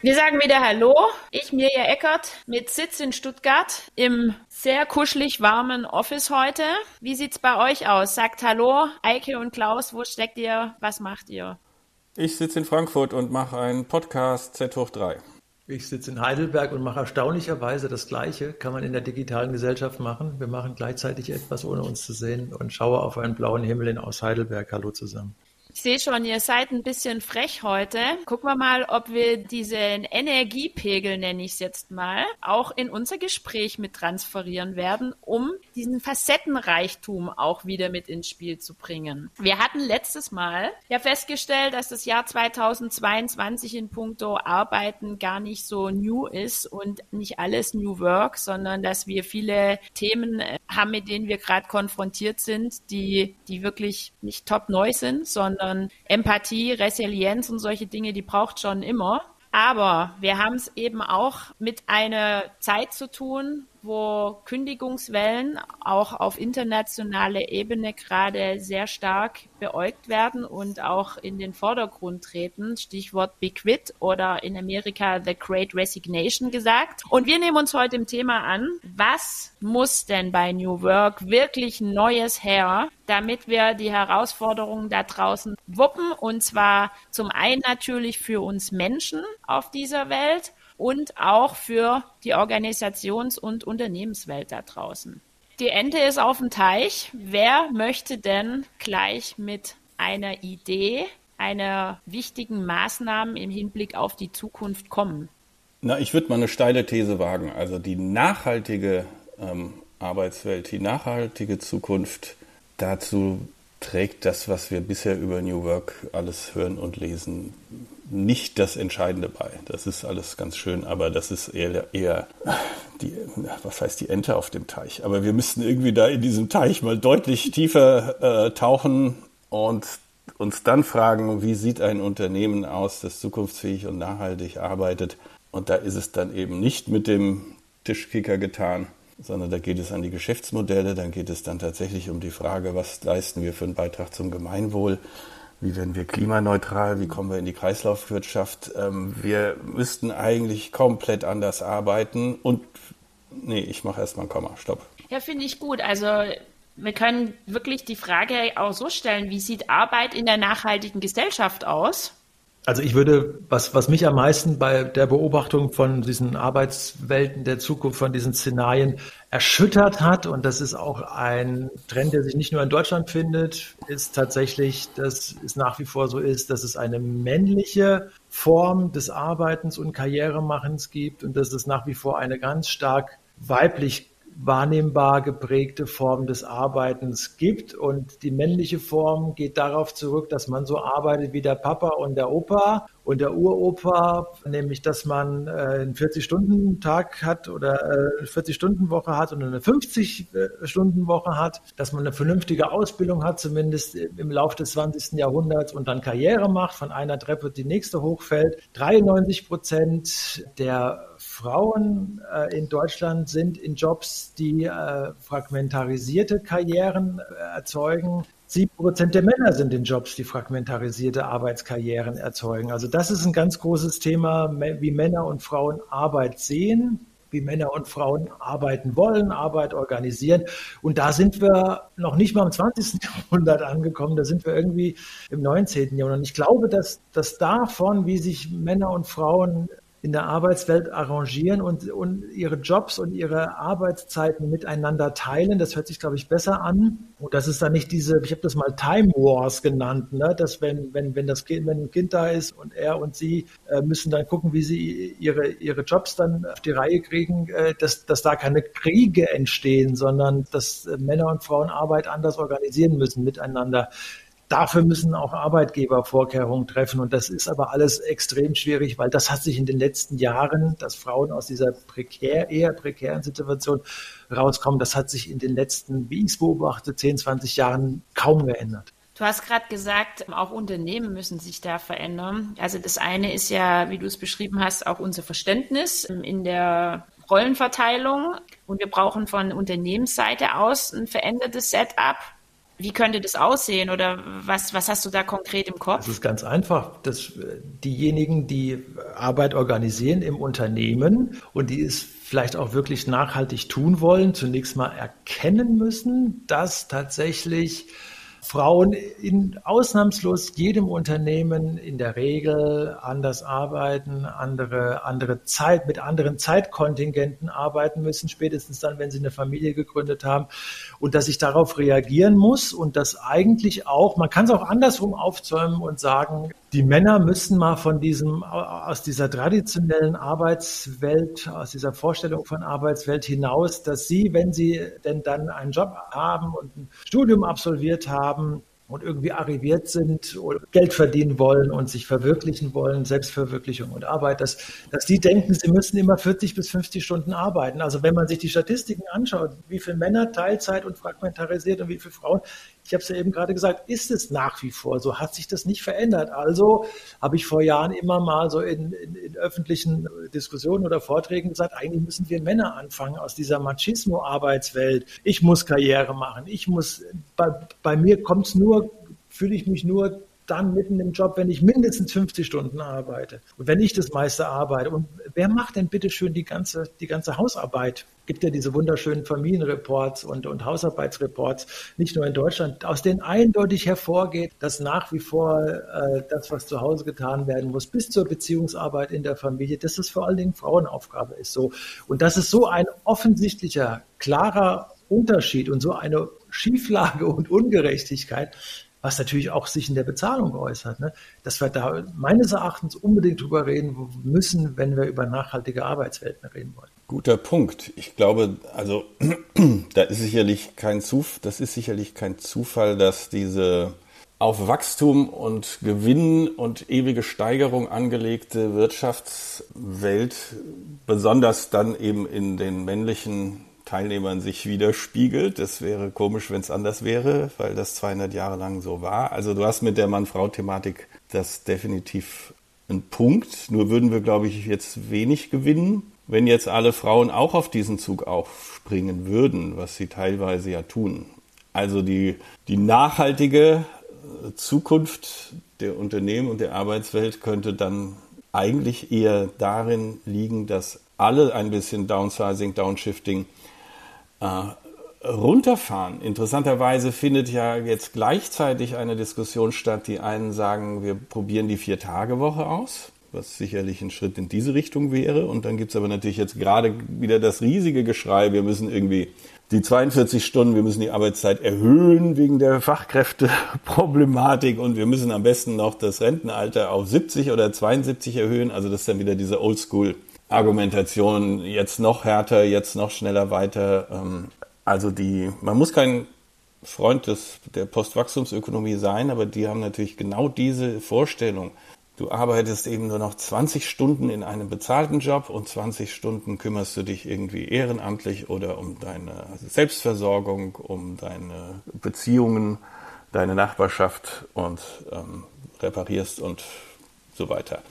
Wir sagen wieder Hallo. Ich, Mirja Eckert, mit Sitz in Stuttgart im sehr kuschelig warmen Office heute. Wie sieht's bei euch aus? Sagt Hallo, Eike und Klaus, wo steckt ihr? Was macht ihr? Ich sitze in Frankfurt und mache einen Podcast Z hoch 3. Ich sitze in Heidelberg und mache erstaunlicherweise das Gleiche. Kann man in der digitalen Gesellschaft machen. Wir machen gleichzeitig etwas, ohne uns zu sehen und schaue auf einen blauen Himmel aus Heidelberg. Hallo zusammen. Ich sehe schon, ihr seid ein bisschen frech heute. Gucken wir mal, ob wir diesen Energiepegel, nenne ich es jetzt mal, auch in unser Gespräch mit transferieren werden, um diesen Facettenreichtum auch wieder mit ins Spiel zu bringen. Wir hatten letztes Mal ja festgestellt, dass das Jahr 2022 in puncto Arbeiten gar nicht so new ist und nicht alles New Work, sondern dass wir viele Themen äh, haben, mit denen wir gerade konfrontiert sind, die, die wirklich nicht top neu sind, sondern sondern Empathie, Resilienz und solche Dinge, die braucht schon immer. Aber wir haben es eben auch mit einer Zeit zu tun, wo Kündigungswellen auch auf internationaler Ebene gerade sehr stark beäugt werden und auch in den Vordergrund treten. Stichwort Big Quit oder in Amerika The Great Resignation gesagt. Und wir nehmen uns heute im Thema an, was muss denn bei New Work wirklich Neues her, damit wir die Herausforderungen da draußen wuppen und zwar zum einen natürlich für uns Menschen auf dieser Welt, und auch für die Organisations- und Unternehmenswelt da draußen. Die Ente ist auf dem Teich. Wer möchte denn gleich mit einer Idee, einer wichtigen Maßnahme im Hinblick auf die Zukunft kommen? Na, ich würde mal eine steile These wagen. Also die nachhaltige ähm, Arbeitswelt, die nachhaltige Zukunft, dazu trägt das, was wir bisher über New Work alles hören und lesen, nicht das Entscheidende bei. Das ist alles ganz schön, aber das ist eher, eher die, was heißt die Ente auf dem Teich. Aber wir müssten irgendwie da in diesem Teich mal deutlich tiefer äh, tauchen und uns dann fragen, wie sieht ein Unternehmen aus, das zukunftsfähig und nachhaltig arbeitet. Und da ist es dann eben nicht mit dem Tischkicker getan, sondern da geht es an die Geschäftsmodelle, dann geht es dann tatsächlich um die Frage, was leisten wir für einen Beitrag zum Gemeinwohl wie werden wir klimaneutral? Wie kommen wir in die Kreislaufwirtschaft? Ähm, wir müssten eigentlich komplett anders arbeiten. Und nee, ich mache erstmal ein Komma. Stopp. Ja, finde ich gut. Also wir können wirklich die Frage auch so stellen, wie sieht Arbeit in der nachhaltigen Gesellschaft aus? Also ich würde, was, was mich am meisten bei der Beobachtung von diesen Arbeitswelten der Zukunft, von diesen Szenarien erschüttert hat, und das ist auch ein Trend, der sich nicht nur in Deutschland findet, ist tatsächlich, dass es nach wie vor so ist, dass es eine männliche Form des Arbeitens und Karrieremachens gibt und dass es nach wie vor eine ganz stark weiblich wahrnehmbar geprägte Form des Arbeitens gibt. Und die männliche Form geht darauf zurück, dass man so arbeitet wie der Papa und der Opa und der Uropa, nämlich dass man äh, einen 40-Stunden-Tag hat oder äh, 40-Stunden-Woche hat und eine 50-Stunden-Woche hat, dass man eine vernünftige Ausbildung hat, zumindest im Laufe des 20. Jahrhunderts und dann Karriere macht, von einer Treppe die nächste hochfällt. 93 Prozent der Frauen äh, in Deutschland sind in Jobs, die äh, fragmentarisierte Karrieren äh, erzeugen. Sieben Prozent der Männer sind in Jobs, die fragmentarisierte Arbeitskarrieren erzeugen. Also das ist ein ganz großes Thema, wie Männer und Frauen Arbeit sehen wie Männer und Frauen arbeiten wollen, Arbeit organisieren. Und da sind wir noch nicht mal im 20. Jahrhundert angekommen, da sind wir irgendwie im 19. Jahrhundert. Und ich glaube, dass, dass davon, wie sich Männer und Frauen in der Arbeitswelt arrangieren und, und ihre Jobs und ihre Arbeitszeiten miteinander teilen. Das hört sich, glaube ich, besser an. Und das ist dann nicht diese, ich habe das mal Time Wars genannt, ne? dass wenn, wenn, wenn das Kind, wenn ein Kind da ist und er und sie äh, müssen dann gucken, wie sie ihre, ihre Jobs dann auf die Reihe kriegen, äh, dass, dass da keine Kriege entstehen, sondern dass äh, Männer und Frauen Arbeit anders organisieren müssen miteinander. Dafür müssen auch Arbeitgeber Vorkehrungen treffen. Und das ist aber alles extrem schwierig, weil das hat sich in den letzten Jahren, dass Frauen aus dieser prekär, eher prekären Situation rauskommen, das hat sich in den letzten, wie ich es beobachte, 10, 20 Jahren kaum geändert. Du hast gerade gesagt, auch Unternehmen müssen sich da verändern. Also das eine ist ja, wie du es beschrieben hast, auch unser Verständnis in der Rollenverteilung. Und wir brauchen von Unternehmensseite aus ein verändertes Setup Wie könnte das aussehen oder was, was hast du da konkret im Kopf? Das ist ganz einfach. dass diejenigen, die Arbeit organisieren im Unternehmen und die es vielleicht auch wirklich nachhaltig tun wollen, zunächst mal erkennen müssen, dass tatsächlich Frauen in ausnahmslos jedem Unternehmen in der Regel anders arbeiten, andere, andere Zeit, mit anderen Zeitkontingenten arbeiten müssen, spätestens dann, wenn sie eine Familie gegründet haben. Und dass ich darauf reagieren muss und dass eigentlich auch, man kann es auch andersrum aufzäumen und sagen, die Männer müssen mal von diesem, aus dieser traditionellen Arbeitswelt, aus dieser Vorstellung von Arbeitswelt hinaus, dass sie, wenn sie denn dann einen Job haben und ein Studium absolviert haben, und irgendwie arriviert sind oder Geld verdienen wollen und sich verwirklichen wollen, Selbstverwirklichung und Arbeit, dass, dass die denken, sie müssen immer 40 bis 50 Stunden arbeiten. Also wenn man sich die Statistiken anschaut, wie viele Männer Teilzeit und fragmentarisiert und wie viele Frauen, ich habe es ja eben gerade gesagt, ist es nach wie vor so, hat sich das nicht verändert. Also habe ich vor Jahren immer mal so in, in, in öffentlichen Diskussionen oder Vorträgen gesagt, eigentlich müssen wir Männer anfangen aus dieser Machismo-Arbeitswelt. Ich muss Karriere machen, ich muss, bei, bei mir kommt es nur, fühle ich mich nur dann mitten im Job, wenn ich mindestens 50 Stunden arbeite und wenn ich das meiste arbeite. Und wer macht denn bitte schön die ganze, die ganze Hausarbeit? Gibt ja diese wunderschönen Familienreports und, und Hausarbeitsreports, nicht nur in Deutschland, aus denen eindeutig hervorgeht, dass nach wie vor äh, das, was zu Hause getan werden muss, bis zur Beziehungsarbeit in der Familie, dass es vor allen Dingen Frauenaufgabe ist. So. Und das ist so ein offensichtlicher, klarer Unterschied und so eine Schieflage und Ungerechtigkeit, was natürlich auch sich in der Bezahlung äußert. Ne? Dass wir da meines Erachtens unbedingt drüber reden müssen, wenn wir über nachhaltige Arbeitswelten reden wollen. Guter Punkt. Ich glaube, also da ist sicherlich kein Zuf das ist sicherlich kein Zufall, dass diese auf Wachstum und Gewinn und ewige Steigerung angelegte Wirtschaftswelt besonders dann eben in den männlichen Teilnehmern sich widerspiegelt. Es wäre komisch, wenn es anders wäre, weil das 200 Jahre lang so war. Also du hast mit der Mann-Frau-Thematik das definitiv ein Punkt. Nur würden wir, glaube ich, jetzt wenig gewinnen, wenn jetzt alle Frauen auch auf diesen Zug aufspringen würden, was sie teilweise ja tun. Also die, die nachhaltige Zukunft der Unternehmen und der Arbeitswelt könnte dann eigentlich eher darin liegen, dass alle ein bisschen Downsizing, Downshifting runterfahren. Interessanterweise findet ja jetzt gleichzeitig eine Diskussion statt. Die einen sagen, wir probieren die Vier-Tage-Woche aus, was sicherlich ein Schritt in diese Richtung wäre. Und dann gibt es aber natürlich jetzt gerade wieder das riesige Geschrei, wir müssen irgendwie die 42 Stunden, wir müssen die Arbeitszeit erhöhen wegen der Fachkräfteproblematik und wir müssen am besten noch das Rentenalter auf 70 oder 72 erhöhen. Also das ist dann wieder diese Oldschool Argumentation jetzt noch härter, jetzt noch schneller weiter. Ähm, also die, man muss kein Freund des, der Postwachstumsökonomie sein, aber die haben natürlich genau diese Vorstellung. Du arbeitest eben nur noch 20 Stunden in einem bezahlten Job und 20 Stunden kümmerst du dich irgendwie ehrenamtlich oder um deine Selbstversorgung, um deine Beziehungen, deine Nachbarschaft und ähm, reparierst und so weiter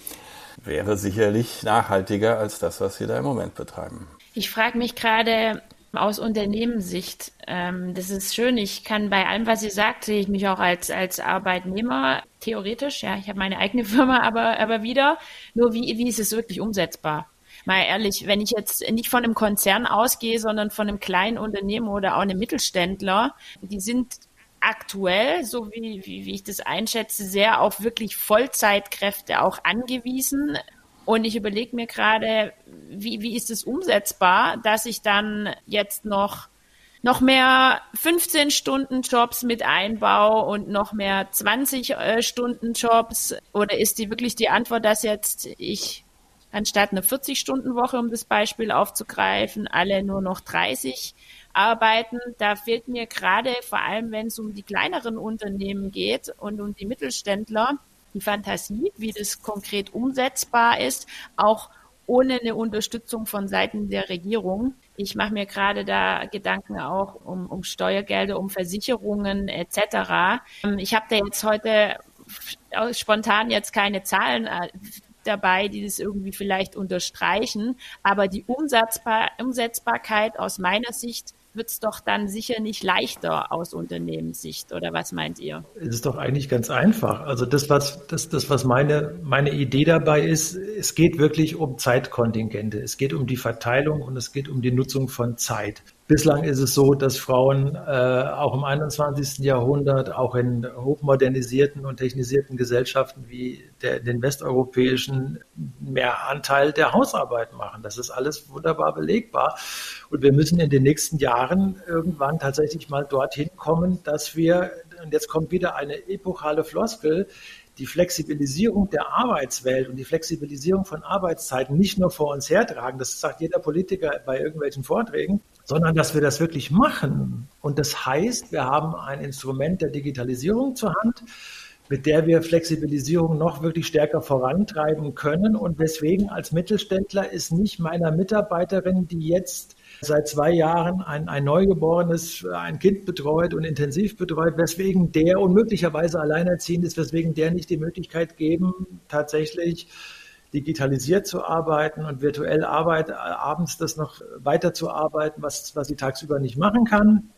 wäre sicherlich nachhaltiger als das, was wir da im Moment betreiben. Ich frage mich gerade aus Unternehmenssicht, ähm, das ist schön, ich kann bei allem, was sie sagt, sehe ich mich auch als, als Arbeitnehmer, theoretisch, ja, ich habe meine eigene Firma, aber, aber wieder, nur wie, wie ist es wirklich umsetzbar? Mal ehrlich, wenn ich jetzt nicht von einem Konzern ausgehe, sondern von einem kleinen Unternehmen oder auch einem Mittelständler, die sind aktuell, so wie, wie, wie ich das einschätze, sehr auf wirklich Vollzeitkräfte auch angewiesen. Und ich überlege mir gerade, wie, wie ist es umsetzbar, dass ich dann jetzt noch noch mehr 15 Stunden Jobs mit einbaue und noch mehr 20 äh? Oder ist die wirklich die Antwort, dass jetzt ich anstatt eine 40 Stunden Woche, um das Beispiel aufzugreifen, alle nur noch 30 arbeiten. Da fehlt mir gerade, vor allem wenn es um die kleineren Unternehmen geht und um die Mittelständler, die Fantasie, wie das konkret umsetzbar ist, auch ohne eine Unterstützung von Seiten der Regierung. Ich mache mir gerade da Gedanken auch um, um Steuergelder, um Versicherungen etc. Ich habe da jetzt heute spontan jetzt keine Zahlen äh, dabei, die das irgendwie vielleicht unterstreichen, aber die Umsetzbar Umsetzbarkeit aus meiner Sicht wird es doch dann sicher nicht leichter aus Unternehmenssicht. Oder was meint ihr? Es ist doch eigentlich ganz einfach. Also das, was, das, das, was meine, meine Idee dabei ist, es geht wirklich um Zeitkontingente. Es geht um die Verteilung und es geht um die Nutzung von Zeit. Bislang ist es so, dass Frauen äh, auch im 21. Jahrhundert, auch in hochmodernisierten und technisierten Gesellschaften wie der, den westeuropäischen, mehr Anteil der Hausarbeit machen. Das ist alles wunderbar belegbar. Und wir müssen in den nächsten Jahren irgendwann tatsächlich mal dorthin kommen, dass wir, und jetzt kommt wieder eine epochale Floskel, die Flexibilisierung der Arbeitswelt und die Flexibilisierung von Arbeitszeiten nicht nur vor uns hertragen, das sagt jeder Politiker bei irgendwelchen Vorträgen, sondern dass wir das wirklich machen. Und das heißt, wir haben ein Instrument der Digitalisierung zur Hand, mit der wir Flexibilisierung noch wirklich stärker vorantreiben können. Und deswegen als Mittelständler ist nicht meiner Mitarbeiterin, die jetzt seit zwei Jahren ein, ein Neugeborenes, ein Kind betreut und intensiv betreut, weswegen der unmöglicherweise alleinerziehend ist, weswegen der nicht die Möglichkeit geben, tatsächlich digitalisiert zu arbeiten und virtuell Arbeit, abends das noch weiterzuarbeiten, was, was sie tagsüber nicht machen kann.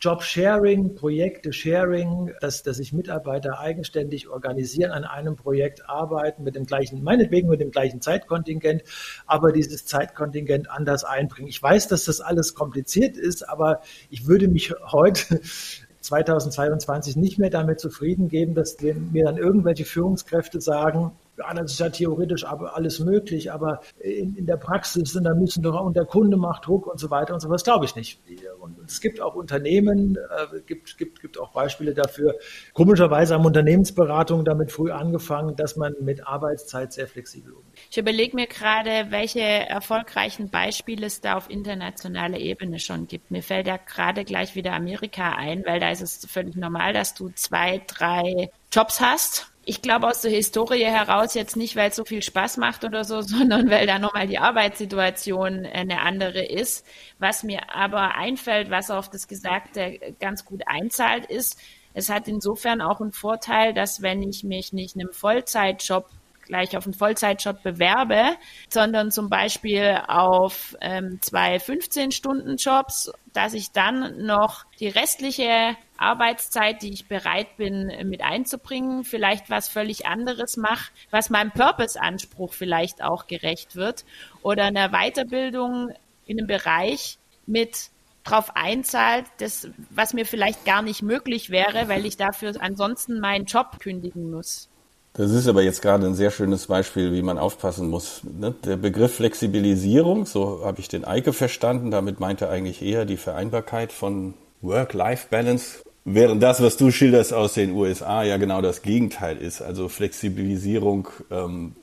Job-Sharing, Projekte-Sharing, dass, dass sich Mitarbeiter eigenständig organisieren, an einem Projekt arbeiten, mit dem gleichen, meinetwegen mit dem gleichen Zeitkontingent, aber dieses Zeitkontingent anders einbringen. Ich weiß, dass das alles kompliziert ist, aber ich würde mich heute 2022 nicht mehr damit zufrieden geben, dass mir dann irgendwelche Führungskräfte sagen, ja, das ist ja theoretisch alles möglich, aber in, in der Praxis, und da müssen doch, und der Kunde macht Druck und so weiter und so was, glaube ich nicht. Und es gibt auch Unternehmen, äh, gibt, gibt, gibt auch Beispiele dafür. Komischerweise haben Unternehmensberatungen damit früh angefangen, dass man mit Arbeitszeit sehr flexibel umgeht. Ich überlege mir gerade, welche erfolgreichen Beispiele es da auf internationaler Ebene schon gibt. Mir fällt ja gerade gleich wieder Amerika ein, weil da ist es völlig normal, dass du zwei, drei Jobs hast ich glaube aus der Historie heraus jetzt nicht, weil es so viel Spaß macht oder so, sondern weil da nochmal die Arbeitssituation eine andere ist. Was mir aber einfällt, was auf das Gesagte ganz gut einzahlt, ist, es hat insofern auch einen Vorteil, dass wenn ich mich nicht einem Vollzeitjob gleich auf einen Vollzeitjob bewerbe, sondern zum Beispiel auf ähm, zwei 15-Stunden-Jobs, dass ich dann noch die restliche Arbeitszeit, die ich bereit bin mit einzubringen, vielleicht was völlig anderes mache, was meinem Purpose-Anspruch vielleicht auch gerecht wird oder eine Weiterbildung in einem Bereich mit drauf einzahlt, das, was mir vielleicht gar nicht möglich wäre, weil ich dafür ansonsten meinen Job kündigen muss. Das ist aber jetzt gerade ein sehr schönes Beispiel, wie man aufpassen muss. Ne? Der Begriff Flexibilisierung, so habe ich den Eike verstanden, damit meinte eigentlich eher die Vereinbarkeit von Work-Life-Balance, während das, was du schilderst aus den USA, ja genau das Gegenteil ist. Also Flexibilisierung ähm,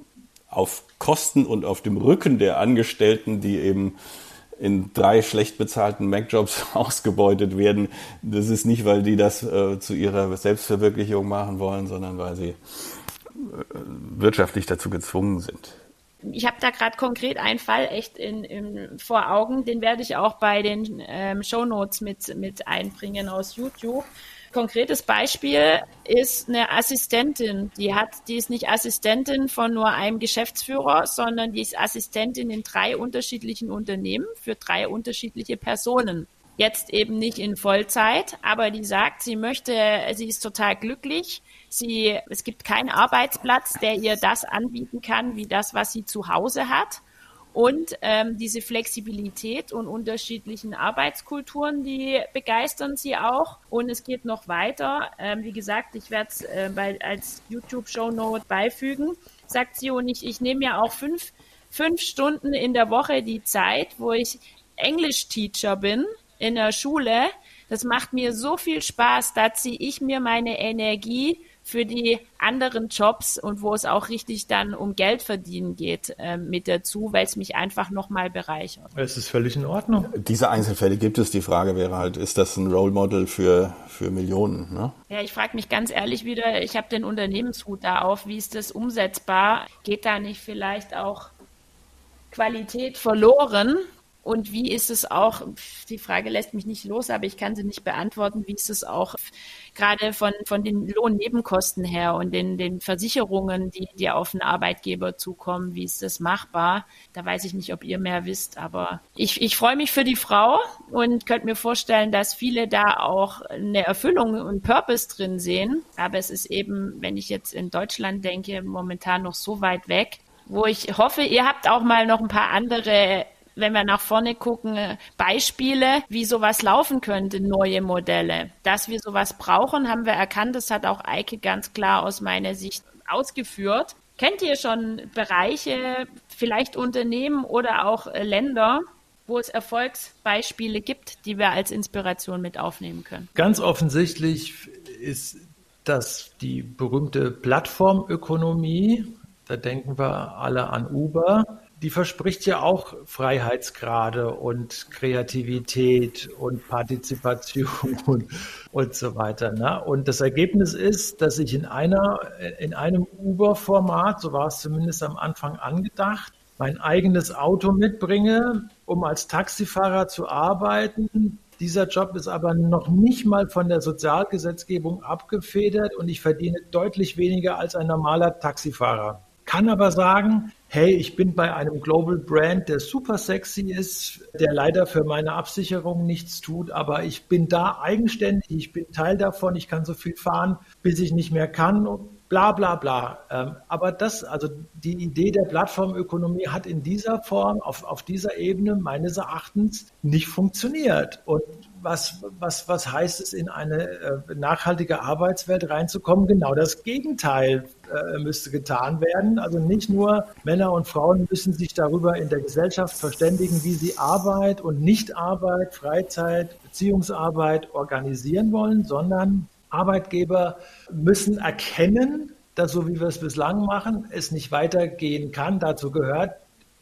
auf Kosten und auf dem Rücken der Angestellten, die eben in drei schlecht bezahlten Mac-Jobs ausgebeutet werden. Das ist nicht, weil die das äh, zu ihrer Selbstverwirklichung machen wollen, sondern weil sie wirtschaftlich dazu gezwungen sind. Ich habe da gerade konkret einen Fall echt in, in, vor Augen, den werde ich auch bei den ähm, Shownotes mit, mit einbringen aus YouTube. Konkretes Beispiel ist eine Assistentin. Die hat, die ist nicht Assistentin von nur einem Geschäftsführer, sondern die ist Assistentin in drei unterschiedlichen Unternehmen für drei unterschiedliche Personen jetzt eben nicht in Vollzeit, aber die sagt, sie möchte, sie ist total glücklich. Sie, es gibt keinen Arbeitsplatz, der ihr das anbieten kann, wie das, was sie zu Hause hat. Und ähm, diese Flexibilität und unterschiedlichen Arbeitskulturen, die begeistern sie auch. Und es geht noch weiter. Ähm, wie gesagt, ich werde es äh, als YouTube-Shownote beifügen. Sagt sie, und ich, ich nehme ja auch fünf, fünf Stunden in der Woche die Zeit, wo ich Englisch-Teacher bin in der Schule. Das macht mir so viel Spaß, da ziehe ich mir meine Energie für die anderen Jobs und wo es auch richtig dann um Geld verdienen geht äh, mit dazu, weil es mich einfach nochmal bereichert. Es ist völlig in Ordnung. Diese Einzelfälle gibt es. Die Frage wäre halt, ist das ein Role Model für, für Millionen? Ne? Ja, ich frage mich ganz ehrlich wieder, ich habe den Unternehmenshut da auf, wie ist das umsetzbar? Geht da nicht vielleicht auch Qualität verloren? Und wie ist es auch, die Frage lässt mich nicht los, aber ich kann sie nicht beantworten, wie ist es auch gerade von, von den Lohnnebenkosten her und den, den Versicherungen, die, die auf den Arbeitgeber zukommen, wie ist das machbar? Da weiß ich nicht, ob ihr mehr wisst, aber ich, ich freue mich für die Frau und könnte mir vorstellen, dass viele da auch eine Erfüllung und Purpose drin sehen. Aber es ist eben, wenn ich jetzt in Deutschland denke, momentan noch so weit weg, wo ich hoffe, ihr habt auch mal noch ein paar andere wenn wir nach vorne gucken, Beispiele, wie sowas laufen könnte, neue Modelle. Dass wir sowas brauchen, haben wir erkannt. Das hat auch Eike ganz klar aus meiner Sicht ausgeführt. Kennt ihr schon Bereiche, vielleicht Unternehmen oder auch Länder, wo es Erfolgsbeispiele gibt, die wir als Inspiration mit aufnehmen können? Ganz offensichtlich ist das die berühmte Plattformökonomie. Da denken wir alle an Uber die verspricht ja auch Freiheitsgrade und Kreativität und Partizipation und, und so weiter. Ne? Und das Ergebnis ist, dass ich in einer, in einem Uber-Format, so war es zumindest am Anfang angedacht, mein eigenes Auto mitbringe, um als Taxifahrer zu arbeiten. Dieser Job ist aber noch nicht mal von der Sozialgesetzgebung abgefedert und ich verdiene deutlich weniger als ein normaler Taxifahrer. Kann aber sagen, hey, ich bin bei einem Global Brand, der super sexy ist, der leider für meine Absicherung nichts tut, aber ich bin da eigenständig, ich bin Teil davon, ich kann so viel fahren, bis ich nicht mehr kann bla bla bla. Ähm, aber das, also die Idee der Plattformökonomie hat in dieser Form, auf, auf dieser Ebene meines Erachtens nicht funktioniert. Und was, was, was heißt es, in eine äh, nachhaltige Arbeitswelt reinzukommen? Genau das Gegenteil äh, müsste getan werden. Also nicht nur Männer und Frauen müssen sich darüber in der Gesellschaft verständigen, wie sie Arbeit und Nichtarbeit, Freizeit, Beziehungsarbeit organisieren wollen, sondern Arbeitgeber müssen erkennen, dass so wie wir es bislang machen, es nicht weitergehen kann. Dazu gehört,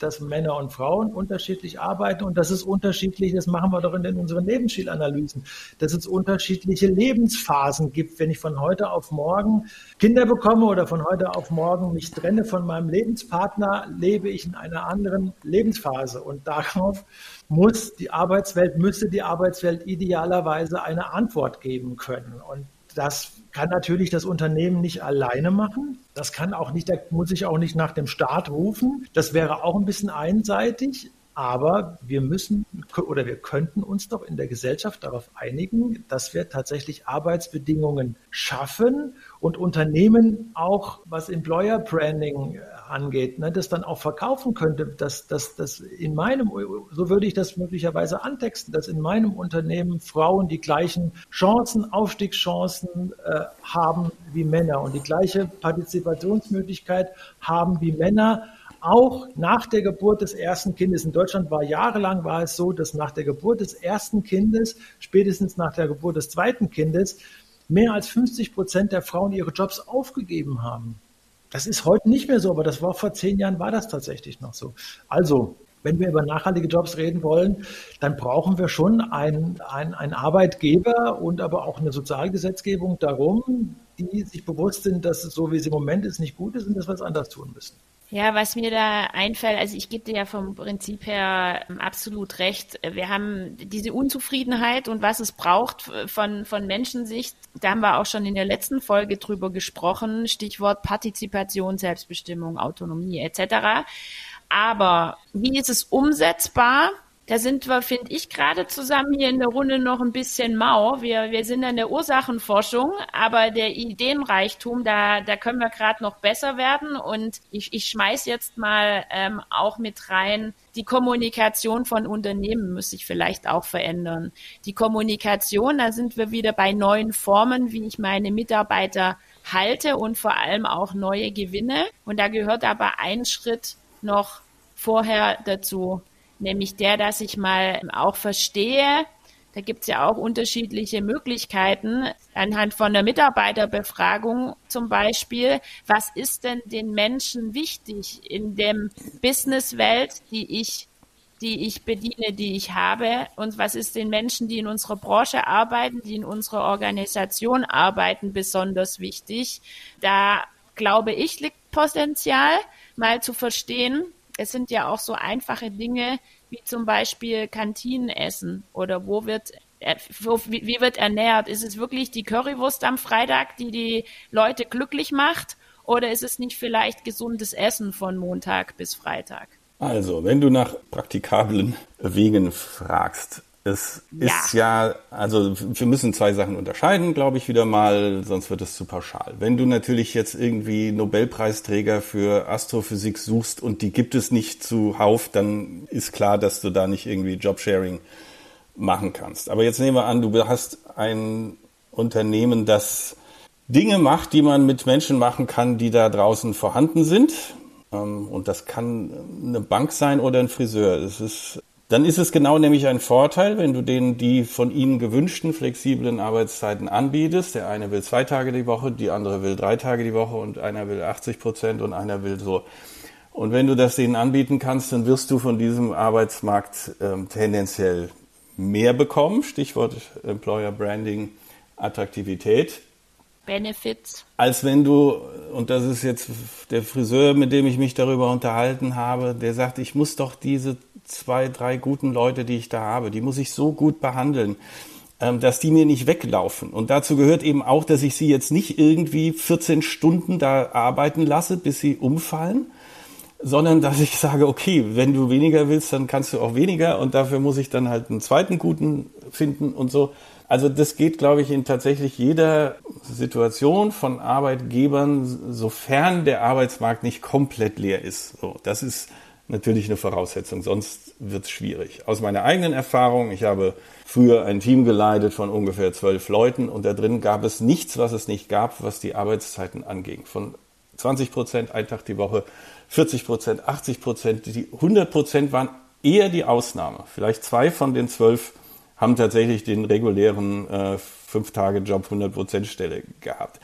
dass Männer und Frauen unterschiedlich arbeiten und dass es unterschiedlich, das machen wir doch in unseren Lebensstilanalysen, dass es unterschiedliche Lebensphasen gibt. Wenn ich von heute auf morgen Kinder bekomme oder von heute auf morgen mich trenne von meinem Lebenspartner, lebe ich in einer anderen Lebensphase und darauf muss die Arbeitswelt, müsste die Arbeitswelt idealerweise eine Antwort geben können. Und das kann natürlich das Unternehmen nicht alleine machen. Das kann auch nicht, da muss ich auch nicht nach dem Staat rufen. Das wäre auch ein bisschen einseitig. Aber wir müssen oder wir könnten uns doch in der Gesellschaft darauf einigen, dass wir tatsächlich Arbeitsbedingungen schaffen und Unternehmen auch, was Employer Branding angeht, ne, das dann auch verkaufen könnte, dass, dass, dass in meinem, so würde ich das möglicherweise antexten, dass in meinem Unternehmen Frauen die gleichen Chancen, Aufstiegschancen äh, haben wie Männer und die gleiche Partizipationsmöglichkeit haben wie Männer, auch nach der Geburt des ersten Kindes. In Deutschland war jahrelang war es so, dass nach der Geburt des ersten Kindes, spätestens nach der Geburt des zweiten Kindes, mehr als 50 Prozent der Frauen ihre Jobs aufgegeben haben. Das ist heute nicht mehr so, aber das war vor zehn Jahren war das tatsächlich noch so. Also, wenn wir über nachhaltige Jobs reden wollen, dann brauchen wir schon einen ein Arbeitgeber und aber auch eine Sozialgesetzgebung darum, die sich bewusst sind, dass es so, wie es im Moment ist, nicht gut ist und dass wir es anders tun müssen. Ja, was mir da einfällt, also ich gebe dir ja vom Prinzip her ähm, absolut recht. Wir haben diese Unzufriedenheit und was es braucht von, von Menschensicht. Da haben wir auch schon in der letzten Folge drüber gesprochen. Stichwort Partizipation, Selbstbestimmung, Autonomie etc. Aber wie ist es umsetzbar? Da sind wir, finde ich, gerade zusammen hier in der Runde noch ein bisschen mau. Wir, wir sind in der Ursachenforschung, aber der Ideenreichtum, da, da können wir gerade noch besser werden. Und ich, ich schmeiß jetzt mal ähm, auch mit rein, die Kommunikation von Unternehmen muss sich vielleicht auch verändern. Die Kommunikation, da sind wir wieder bei neuen Formen, wie ich meine Mitarbeiter halte und vor allem auch neue Gewinne. Und da gehört aber ein Schritt noch vorher dazu nämlich der, dass ich mal auch verstehe, da gibt es ja auch unterschiedliche Möglichkeiten anhand von der Mitarbeiterbefragung zum Beispiel. Was ist denn den Menschen wichtig in dem Businesswelt, die ich die ich bediene, die ich habe und was ist den Menschen, die in unserer Branche arbeiten, die in unserer Organisation arbeiten, besonders wichtig. Da glaube ich, liegt Potenzial, mal zu verstehen, es sind ja auch so einfache Dinge, wie zum Beispiel Kantinenessen oder wo wird äh, wie wird ernährt? Ist es wirklich die Currywurst am Freitag, die die Leute glücklich macht? Oder ist es nicht vielleicht gesundes Essen von Montag bis Freitag? Also, wenn du nach praktikablen Wegen fragst, es ja. ist ja, also wir müssen zwei Sachen unterscheiden, glaube ich, wieder mal, sonst wird es zu pauschal. Wenn du natürlich jetzt irgendwie Nobelpreisträger für Astrophysik suchst und die gibt es nicht zuhauf, dann ist klar, dass du da nicht irgendwie Jobsharing machen kannst. Aber jetzt nehmen wir an, du hast ein Unternehmen, das Dinge macht, die man mit Menschen machen kann, die da draußen vorhanden sind. Ähm, und das kann eine Bank sein oder ein Friseur. Es ist dann ist es genau nämlich ein Vorteil, wenn du denen die von ihnen gewünschten flexiblen Arbeitszeiten anbietest. Der eine will zwei Tage die Woche, die andere will drei Tage die Woche und einer will 80 Prozent und einer will so. Und wenn du das denen anbieten kannst, dann wirst du von diesem Arbeitsmarkt ähm, tendenziell mehr bekommen. Stichwort Employer Branding, Attraktivität. Benefits. Als wenn du, und das ist jetzt der Friseur, mit dem ich mich darüber unterhalten habe, der sagt, ich muss doch diese zwei, drei guten Leute, die ich da habe, die muss ich so gut behandeln, ähm, dass die mir nicht weglaufen. Und dazu gehört eben auch, dass ich sie jetzt nicht irgendwie 14 Stunden da arbeiten lasse, bis sie umfallen, sondern dass ich sage, okay, wenn du weniger willst, dann kannst du auch weniger und dafür muss ich dann halt einen zweiten guten finden und so. Also das geht, glaube ich, in tatsächlich jeder Situation von Arbeitgebern, sofern der Arbeitsmarkt nicht komplett leer ist. So, das ist natürlich eine Voraussetzung, sonst wird es schwierig. Aus meiner eigenen Erfahrung, ich habe früher ein Team geleitet von ungefähr zwölf Leuten und da drin gab es nichts, was es nicht gab, was die Arbeitszeiten anging. Von 20 Prozent, ein Tag die Woche, 40 Prozent, 80 Prozent, die 100 Prozent waren eher die Ausnahme. Vielleicht zwei von den zwölf haben tatsächlich den regulären äh, Fünf-Tage-Job 100%-Stelle gehabt.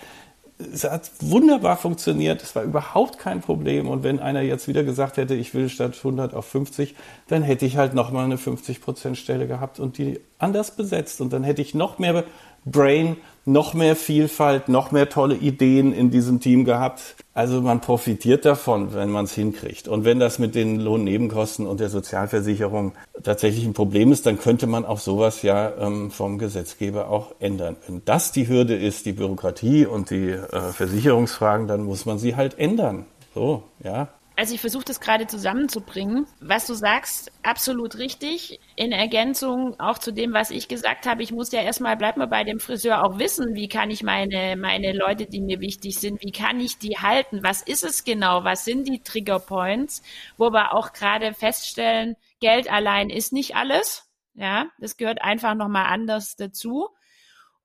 Es hat wunderbar funktioniert, es war überhaupt kein Problem. Und wenn einer jetzt wieder gesagt hätte, ich will statt 100 auf 50, dann hätte ich halt nochmal eine 50%-Stelle gehabt und die anders besetzt. Und dann hätte ich noch mehr Brain, noch mehr Vielfalt, noch mehr tolle Ideen in diesem Team gehabt. Also man profitiert davon, wenn man es hinkriegt. Und wenn das mit den Lohnnebenkosten und der Sozialversicherung tatsächlich ein Problem ist, dann könnte man auch sowas ja ähm, vom Gesetzgeber auch ändern. Wenn das die Hürde ist, die Bürokratie und die äh, Versicherungsfragen, dann muss man sie halt ändern. So, ja. Also ich versuche das gerade zusammenzubringen. Was du sagst, absolut richtig. In Ergänzung auch zu dem, was ich gesagt habe, ich muss ja erstmal, bleib mal bei dem Friseur, auch wissen, wie kann ich meine, meine Leute, die mir wichtig sind, wie kann ich die halten? Was ist es genau? Was sind die Trigger Points? Wo wir auch gerade feststellen, Geld allein ist nicht alles. Ja, das gehört einfach nochmal anders dazu.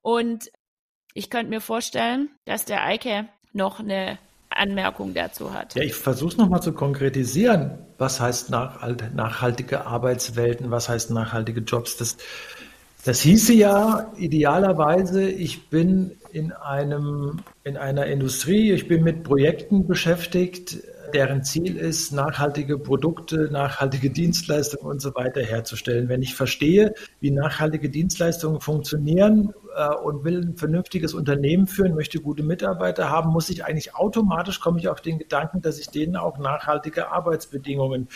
Und ich könnte mir vorstellen, dass der Eike noch eine Anmerkung dazu hat. Ja, ich versuche es nochmal zu konkretisieren. Was heißt nachhaltige Arbeitswelten? Was heißt nachhaltige Jobs? Das, das hieße ja idealerweise, ich bin in einem, in einer Industrie, ich bin mit Projekten beschäftigt, deren Ziel ist, nachhaltige Produkte, nachhaltige Dienstleistungen und so weiter herzustellen. Wenn ich verstehe, wie nachhaltige Dienstleistungen funktionieren äh, und will ein vernünftiges Unternehmen führen, möchte gute Mitarbeiter haben, muss ich eigentlich automatisch, komme ich auf den Gedanken, dass ich denen auch nachhaltige Arbeitsbedingungen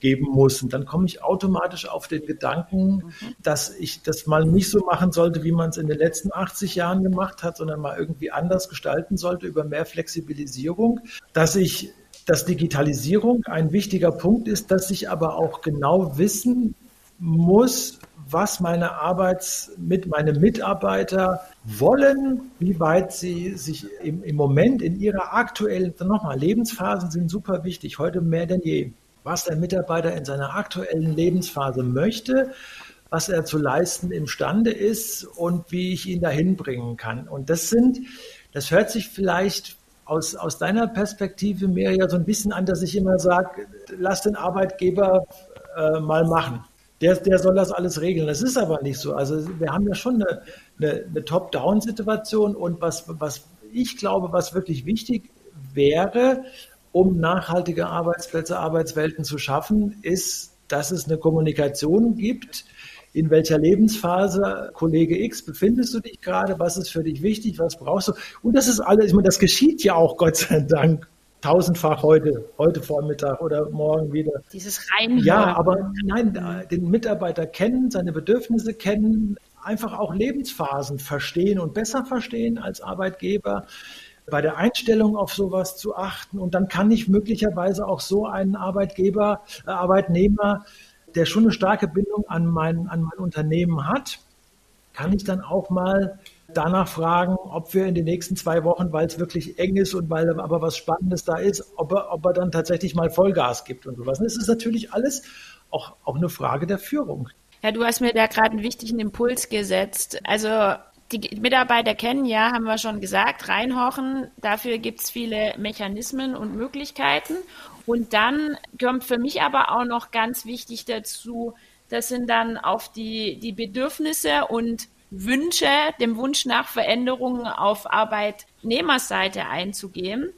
geben muss. Und dann komme ich automatisch auf den Gedanken, mhm. dass ich das mal nicht so machen sollte, wie man es in den letzten 80 Jahren gemacht hat, sondern mal irgendwie anders gestalten sollte über mehr Flexibilisierung, dass ich dass Digitalisierung ein wichtiger Punkt ist, dass ich aber auch genau wissen muss, was meine Arbeits mit meine Mitarbeiter wollen, wie weit sie sich im, im Moment in ihrer aktuellen, nochmal, Lebensphasen sind super wichtig, heute mehr denn je. Was der Mitarbeiter in seiner aktuellen Lebensphase möchte, was er zu leisten imstande ist und wie ich ihn dahin bringen kann. Und das sind, das hört sich vielleicht aus, aus deiner Perspektive mehr ja so ein bisschen an, dass ich immer sage, lass den Arbeitgeber äh, mal machen. Der, der soll das alles regeln. Das ist aber nicht so. Also wir haben ja schon eine, eine, eine Top-Down-Situation und was, was ich glaube, was wirklich wichtig wäre, um nachhaltige Arbeitsplätze, Arbeitswelten zu schaffen, ist, dass es eine Kommunikation gibt, in welcher Lebensphase, Kollege X, befindest du dich gerade, was ist für dich wichtig, was brauchst du? Und das ist alles, ich meine, das geschieht ja auch, Gott sei Dank, tausendfach heute, heute Vormittag oder morgen wieder. Dieses Reinhören. Ja, aber nein, den Mitarbeiter kennen, seine Bedürfnisse kennen, einfach auch Lebensphasen verstehen und besser verstehen als Arbeitgeber bei der Einstellung auf sowas zu achten. Und dann kann ich möglicherweise auch so einen Arbeitgeber, äh, Arbeitnehmer, der schon eine starke Bindung an mein, an mein Unternehmen hat, kann ich dann auch mal danach fragen, ob wir in den nächsten zwei Wochen, weil es wirklich eng ist und weil aber was Spannendes da ist, ob er, ob er dann tatsächlich mal Vollgas gibt und sowas. Und es ist natürlich alles auch, auch eine Frage der Führung. Ja, du hast mir da gerade einen wichtigen Impuls gesetzt. Also die Mitarbeiter kennen, ja, haben wir schon gesagt, reinhorchen. Dafür gibt es viele Mechanismen und Möglichkeiten. Und dann kommt für mich aber auch noch ganz wichtig dazu, das sind dann auf die, die Bedürfnisse und Wünsche, dem Wunsch nach Veränderungen auf Arbeitnehmerseite einzugehen.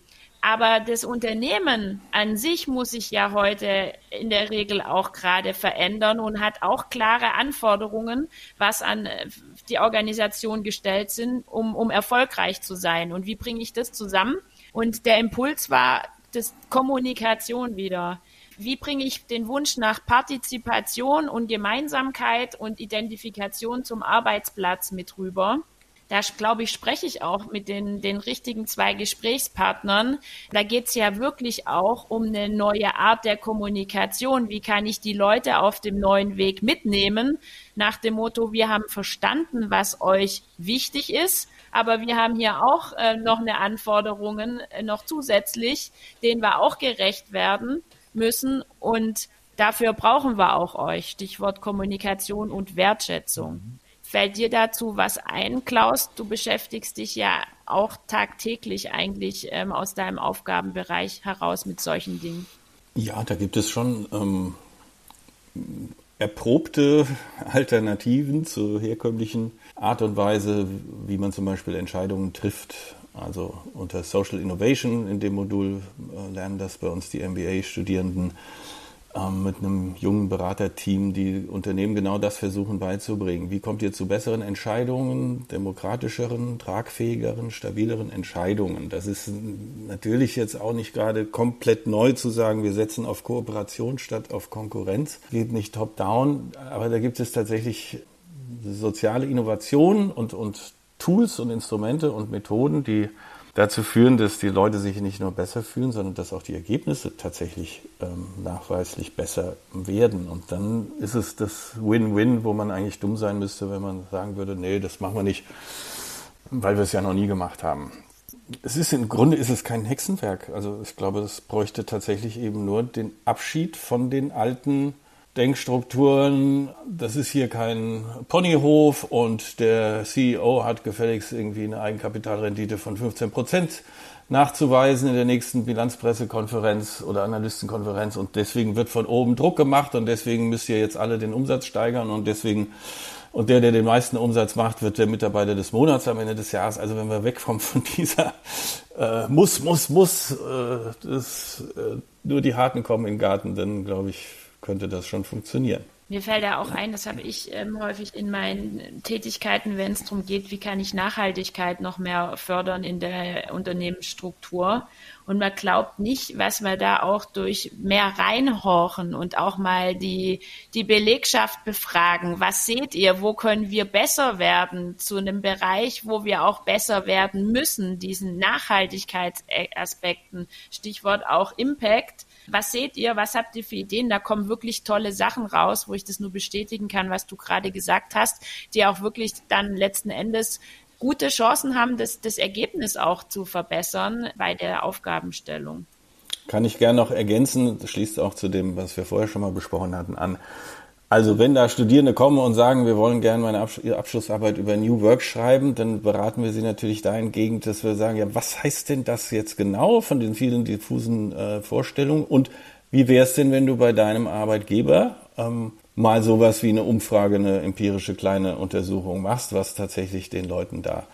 Aber das Unternehmen an sich muss sich ja heute in der Regel auch gerade verändern und hat auch klare Anforderungen, was an äh, die Organisation gestellt sind, um, um erfolgreich zu sein. Und wie bringe ich das zusammen? Und der Impuls war das Kommunikation wieder. Wie bringe ich den Wunsch nach Partizipation und Gemeinsamkeit und Identifikation zum Arbeitsplatz mit rüber? Da glaube ich, spreche ich auch mit den, den richtigen zwei Gesprächspartnern. Da geht es ja wirklich auch um eine neue Art der Kommunikation. Wie kann ich die Leute auf dem neuen Weg mitnehmen? Nach dem Motto, wir haben verstanden, was euch wichtig ist, aber wir haben hier auch äh, noch eine Anforderungen äh, noch zusätzlich, denen wir auch gerecht werden müssen und dafür brauchen wir auch euch. Stichwort Kommunikation und Wertschätzung. Mhm. Fällt dir dazu was ein, Klaus? Du beschäftigst dich ja auch tagtäglich eigentlich ähm, aus deinem Aufgabenbereich heraus mit solchen Dingen. Ja, da gibt es schon ähm, erprobte Alternativen zur herkömmlichen Art und Weise, wie man zum Beispiel Entscheidungen trifft. Also unter Social Innovation in dem Modul äh, lernen das bei uns die MBA-Studierenden mit einem jungen Beraterteam, die Unternehmen genau das versuchen beizubringen. Wie kommt ihr zu besseren Entscheidungen, demokratischeren, tragfähigeren, stabileren Entscheidungen? Das ist natürlich jetzt auch nicht gerade komplett neu zu sagen, wir setzen auf Kooperation statt auf Konkurrenz. Geht nicht top-down, aber da gibt es tatsächlich soziale Innovationen und, und Tools und Instrumente und Methoden, die dazu führen, dass die Leute sich nicht nur besser fühlen, sondern dass auch die Ergebnisse tatsächlich ähm, nachweislich besser werden. Und dann ist es das Win-Win, wo man eigentlich dumm sein müsste, wenn man sagen würde, nee, das machen wir nicht, weil wir es ja noch nie gemacht haben. Es ist im Grunde ist es kein Hexenwerk. Also ich glaube, es bräuchte tatsächlich eben nur den Abschied von den alten Denkstrukturen, das ist hier kein Ponyhof und der CEO hat gefälligst irgendwie eine Eigenkapitalrendite von 15 Prozent nachzuweisen in der nächsten Bilanzpressekonferenz oder Analystenkonferenz und deswegen wird von oben Druck gemacht und deswegen müsst ihr jetzt alle den Umsatz steigern und deswegen und der, der den meisten Umsatz macht, wird der Mitarbeiter des Monats am Ende des Jahres. Also wenn wir wegkommen von dieser äh, muss, muss, muss, äh, das, äh, nur die Harten kommen in den Garten, dann glaube ich, könnte das schon funktionieren. Mir fällt ja auch ein, das habe ich ähm, häufig in meinen Tätigkeiten, wenn es darum geht, wie kann ich Nachhaltigkeit noch mehr fördern in der Unternehmensstruktur. Und man glaubt nicht, was wir da auch durch mehr reinhorchen und auch mal die, die Belegschaft befragen. Was seht ihr? Wo können wir besser werden zu einem Bereich, wo wir auch besser werden müssen, diesen Nachhaltigkeitsaspekten? Stichwort auch Impact was seht ihr? Was habt ihr für Ideen? Da kommen wirklich tolle Sachen raus, wo ich das nur bestätigen kann, was du gerade gesagt hast, die auch wirklich dann letzten Endes gute Chancen haben, das, das Ergebnis auch zu verbessern bei der Aufgabenstellung. Kann ich gerne noch ergänzen, das schließt auch zu dem, was wir vorher schon mal besprochen hatten, an. Also wenn da Studierende kommen und sagen, wir wollen gerne meine Abschlussarbeit über New Work schreiben, dann beraten wir sie natürlich dahingehend, dass wir sagen, ja, was heißt denn das jetzt genau von den vielen diffusen äh, Vorstellungen? Und wie wäre es denn, wenn du bei deinem Arbeitgeber ähm, mal sowas wie eine Umfrage, eine empirische kleine Untersuchung machst, was tatsächlich den Leuten da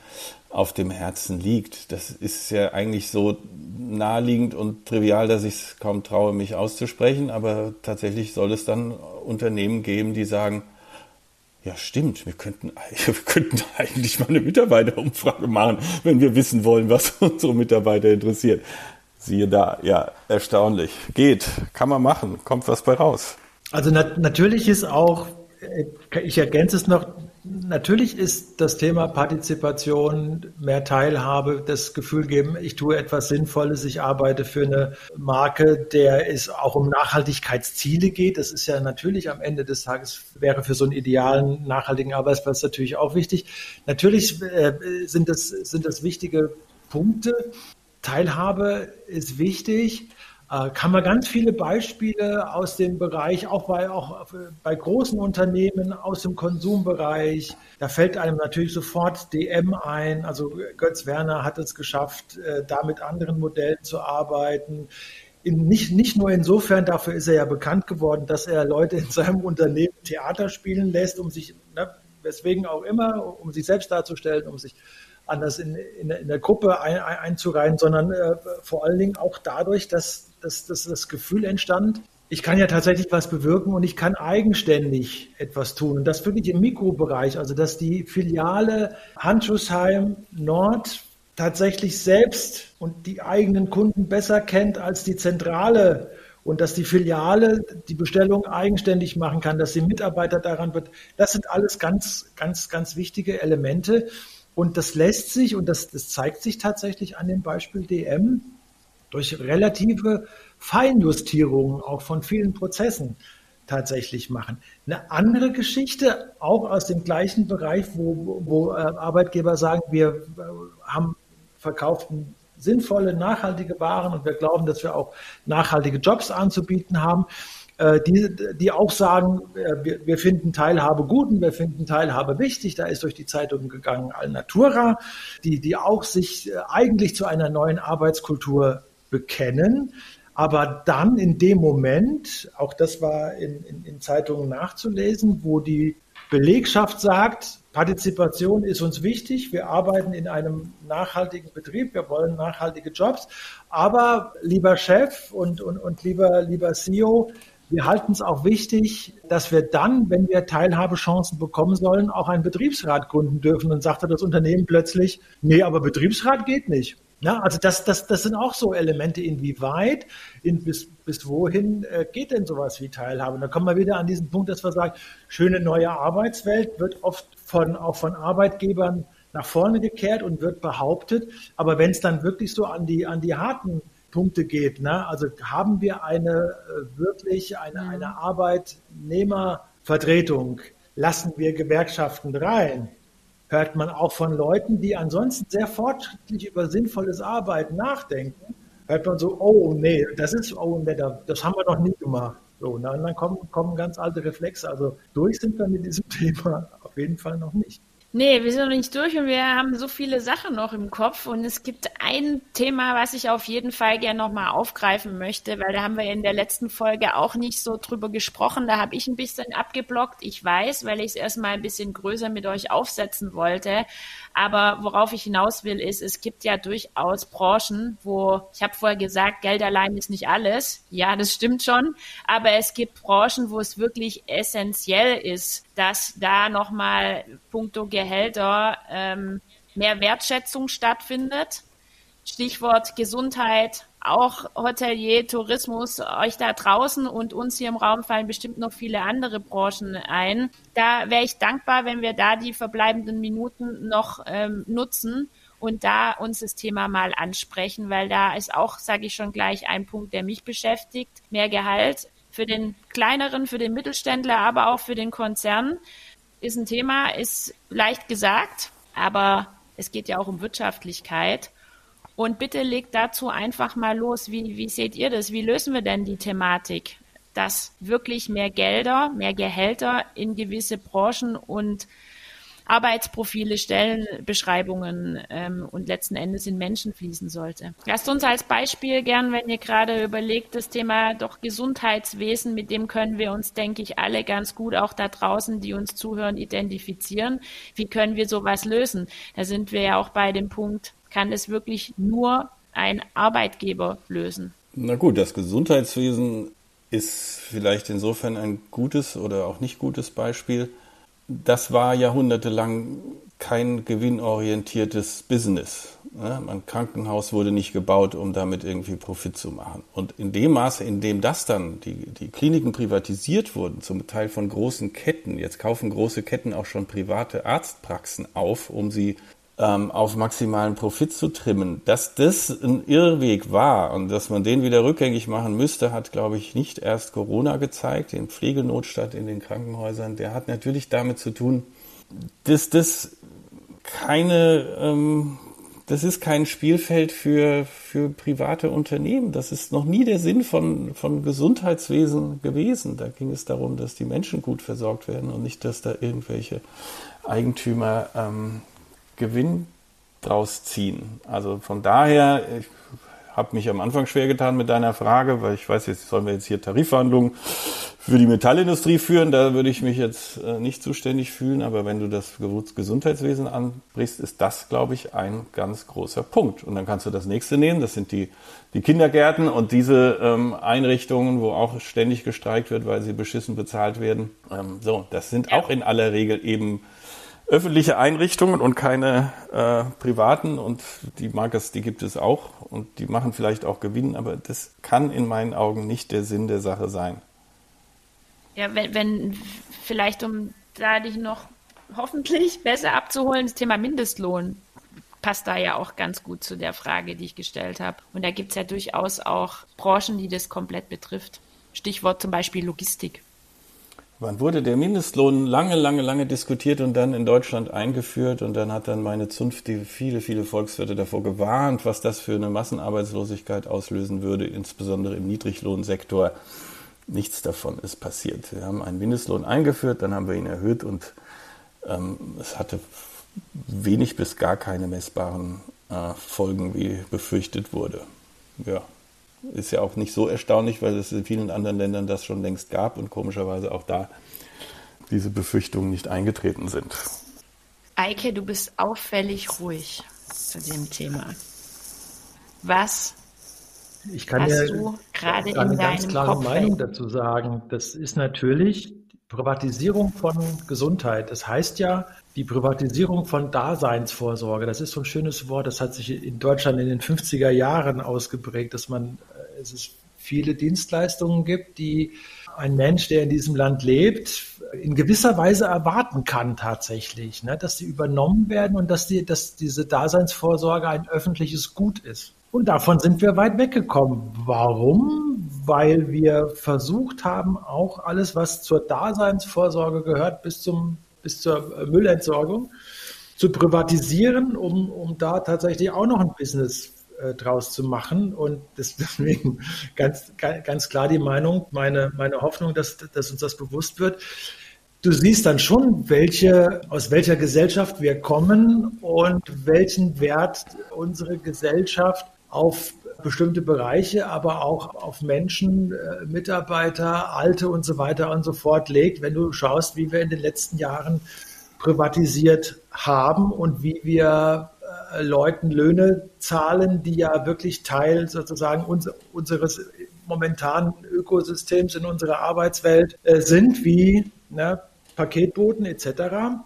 auf dem Herzen liegt. Das ist ja eigentlich so naheliegend und trivial, dass ich es kaum traue, mich auszusprechen, aber tatsächlich soll es dann Unternehmen geben, die sagen, ja, stimmt. Wir könnten, wir könnten eigentlich mal eine Mitarbeiterumfrage machen, wenn wir wissen wollen, was unsere Mitarbeiter interessiert. Siehe da, ja, erstaunlich. Geht, kann man machen, kommt was bei raus. Also nat natürlich ist auch, äh, ich ergänze es noch, natürlich ist das Thema Partizipation, mehr Teilhabe, das Gefühl geben, ich tue etwas Sinnvolles, ich arbeite für eine Marke, der es auch um Nachhaltigkeitsziele geht. Das ist ja natürlich am Ende des Tages, wäre für so einen idealen, nachhaltigen Arbeitsplatz natürlich auch wichtig. Natürlich äh, sind, das, sind das wichtige Punkte. Teilhabe ist wichtig. Äh, kann man ganz viele Beispiele aus dem Bereich, auch bei, auch bei großen Unternehmen aus dem Konsumbereich. Da fällt einem natürlich sofort DM ein. Also Götz Werner hat es geschafft, äh, da mit anderen Modellen zu arbeiten. In, nicht, nicht nur insofern, dafür ist er ja bekannt geworden, dass er Leute in seinem Unternehmen Theater spielen lässt, um sich, ne, weswegen auch immer, um sich selbst darzustellen, um sich anders in, in, in der Gruppe ein, ein, einzureihen, sondern äh, vor allen Dingen auch dadurch, dass, dass, dass das Gefühl entstand, ich kann ja tatsächlich was bewirken und ich kann eigenständig etwas tun. Und das wirklich im Mikrobereich, also dass die Filiale Handschussheim Nord tatsächlich selbst und die eigenen Kunden besser kennt als die Zentrale und dass die Filiale die Bestellung eigenständig machen kann, dass die Mitarbeiter daran wird. Das sind alles ganz, ganz, ganz wichtige Elemente. Und das lässt sich, und das, das zeigt sich tatsächlich an dem Beispiel DM, durch relative Feinjustierungen auch von vielen Prozessen tatsächlich machen. Eine andere Geschichte, auch aus dem gleichen Bereich, wo, wo äh, Arbeitgeber sagen, wir äh, haben verkauften sinnvolle, nachhaltige Waren und wir glauben, dass wir auch nachhaltige Jobs anzubieten haben. Äh, die, die auch sagen, wir, wir finden Teilhabe gut und wir finden Teilhabe wichtig. Da ist durch die Zeitung gegangen Alnatura, die, die auch sich eigentlich zu einer neuen Arbeitskultur bekennen. Aber dann in dem Moment, auch das war in, in, in Zeitungen nachzulesen, wo die Belegschaft sagt, Partizipation ist uns wichtig. Wir arbeiten in einem nachhaltigen Betrieb. Wir wollen nachhaltige Jobs. Aber lieber Chef und, und, und lieber, lieber CEO, wir halten es auch wichtig, dass wir dann, wenn wir Teilhabechancen bekommen sollen, auch einen Betriebsrat gründen dürfen. Und sagte das Unternehmen plötzlich, nee, aber Betriebsrat geht nicht. Ja, also das, das, das sind auch so Elemente, inwieweit, in, bis, bis wohin äh, geht denn sowas wie Teilhabe? Und da kommen wir wieder an diesen Punkt, dass wir sagen, schöne neue Arbeitswelt wird oft von, auch von Arbeitgebern nach vorne gekehrt und wird behauptet. Aber wenn es dann wirklich so an die, an die harten Punkte geht. Ne? Also haben wir eine äh, wirklich eine, mhm. eine Arbeitnehmervertretung? Lassen wir Gewerkschaften rein? Hört man auch von Leuten, die ansonsten sehr fortschrittlich über sinnvolles Arbeiten nachdenken, hört man so, oh nee, das ist, oh nee, das haben wir noch nie gemacht. So, und dann kommen, kommen ganz alte Reflexe. Also durch sind wir mit diesem Thema auf jeden Fall noch nicht. Nee, wir sind noch nicht durch und wir haben so viele Sachen noch im Kopf. Und es gibt ein Thema, was ich auf jeden Fall gerne nochmal aufgreifen möchte, weil da haben wir in der letzten Folge auch nicht so drüber gesprochen. Da habe ich ein bisschen abgeblockt. Ich weiß, weil ich es erstmal ein bisschen größer mit euch aufsetzen wollte. Aber worauf ich hinaus will, ist, es gibt ja durchaus Branchen, wo, ich habe vorher gesagt, Geld allein ist nicht alles. Ja, das stimmt schon. Aber es gibt Branchen, wo es wirklich essentiell ist, dass da nochmal puncto Gehälter ähm, mehr Wertschätzung stattfindet. Stichwort Gesundheit, auch Hotelier, Tourismus, euch da draußen und uns hier im Raum fallen bestimmt noch viele andere Branchen ein. Da wäre ich dankbar, wenn wir da die verbleibenden Minuten noch ähm, nutzen und da uns das Thema mal ansprechen, weil da ist auch, sage ich schon gleich, ein Punkt, der mich beschäftigt. Mehr Gehalt für den kleineren, für den Mittelständler, aber auch für den Konzern ist ein Thema, ist leicht gesagt, aber es geht ja auch um Wirtschaftlichkeit. Und bitte legt dazu einfach mal los. Wie, wie seht ihr das? Wie lösen wir denn die Thematik, dass wirklich mehr Gelder, mehr Gehälter in gewisse Branchen und Arbeitsprofile, Stellenbeschreibungen ähm, und letzten Endes in Menschen fließen sollte. Lasst uns als Beispiel gern, wenn ihr gerade überlegt, das Thema doch Gesundheitswesen, mit dem können wir uns, denke ich, alle ganz gut auch da draußen, die uns zuhören, identifizieren. Wie können wir sowas lösen? Da sind wir ja auch bei dem Punkt kann es wirklich nur ein Arbeitgeber lösen. Na gut, das Gesundheitswesen ist vielleicht insofern ein gutes oder auch nicht gutes Beispiel. Das war jahrhundertelang kein gewinnorientiertes Business. Ne? Ein Krankenhaus wurde nicht gebaut, um damit irgendwie Profit zu machen. Und in dem Maße, in dem das dann, die, die Kliniken privatisiert wurden, zum Teil von großen Ketten, jetzt kaufen große Ketten auch schon private Arztpraxen auf, um sie ähm, auf maximalen Profit zu trimmen. Dass das ein Irrweg war und dass man den wieder rückgängig machen müsste, hat, glaube ich, nicht erst Corona gezeigt, den Pflegenotstand in den Krankenhäusern. Der hat natürlich damit zu tun, dass das keine, ähm, das ist kein Spielfeld für, für private Unternehmen. Das ist noch nie der Sinn von, von Gesundheitswesen gewesen. Da ging es darum, dass die Menschen gut versorgt werden und nicht, dass da irgendwelche Eigentümer ähm, Gewinn draus ziehen. Also von daher, ich habe mich am Anfang schwer getan mit deiner Frage, weil ich weiß, jetzt sollen wir jetzt hier Tarifverhandlungen für die Metallindustrie führen. Da würde ich mich jetzt äh, nicht zuständig fühlen. Aber wenn du das Gesundheitswesen ansprichst, ist das, glaube ich, ein ganz großer Punkt. Und dann kannst du das nächste nehmen. Das sind die, die Kindergärten und diese ähm, Einrichtungen, wo auch ständig gestreikt wird, weil sie beschissen bezahlt werden. Ähm, so, das sind auch in aller Regel eben öffentliche Einrichtungen und keine äh, privaten und die mag es, die gibt es auch und die machen vielleicht auch Gewinn, aber das kann in meinen Augen nicht der Sinn der Sache sein. Ja, wenn, wenn vielleicht um da dich noch hoffentlich besser abzuholen, das Thema Mindestlohn passt da ja auch ganz gut zu der Frage, die ich gestellt habe. Und da gibt es ja durchaus auch Branchen, die das komplett betrifft. Stichwort zum Beispiel Logistik. Wann wurde der Mindestlohn lange, lange, lange diskutiert und dann in Deutschland eingeführt? Und dann hat dann meine Zunft die viele, viele Volkswirte davor gewarnt, was das für eine Massenarbeitslosigkeit auslösen würde, insbesondere im Niedriglohnsektor. Nichts davon ist passiert. Wir haben einen Mindestlohn eingeführt, dann haben wir ihn erhöht und ähm, es hatte wenig bis gar keine messbaren äh, Folgen, wie befürchtet wurde. Ja. Ist ja auch nicht so erstaunlich, weil es in vielen anderen Ländern das schon längst gab und komischerweise auch da diese Befürchtungen nicht eingetreten sind. Eike, du bist auffällig ruhig zu dem Thema. Was ich kann hast du gerade in deinem ganz klare Kopf Meinung dazu sagen. Das ist natürlich Privatisierung von Gesundheit. Das heißt ja, die Privatisierung von Daseinsvorsorge. Das ist so ein schönes Wort. Das hat sich in Deutschland in den 50er Jahren ausgeprägt, dass man es ist viele Dienstleistungen gibt, die ein Mensch, der in diesem Land lebt, in gewisser Weise erwarten kann tatsächlich, ne, dass sie übernommen werden und dass, die, dass diese Daseinsvorsorge ein öffentliches Gut ist. Und davon sind wir weit weggekommen. Warum? Weil wir versucht haben, auch alles, was zur Daseinsvorsorge gehört, bis, zum, bis zur Müllentsorgung, zu privatisieren, um, um da tatsächlich auch noch ein Business äh, draus zu machen. Und deswegen ganz, ganz klar die Meinung, meine, meine Hoffnung, dass, dass uns das bewusst wird. Du siehst dann schon, welche, aus welcher Gesellschaft wir kommen und welchen Wert unsere Gesellschaft auf bestimmte Bereiche, aber auch auf Menschen, äh, Mitarbeiter, Alte und so weiter und so fort legt, wenn du schaust, wie wir in den letzten Jahren privatisiert haben und wie wir Leuten Löhne zahlen, die ja wirklich Teil sozusagen uns, unseres momentanen Ökosystems in unserer Arbeitswelt äh, sind, wie ne, Paketboten etc.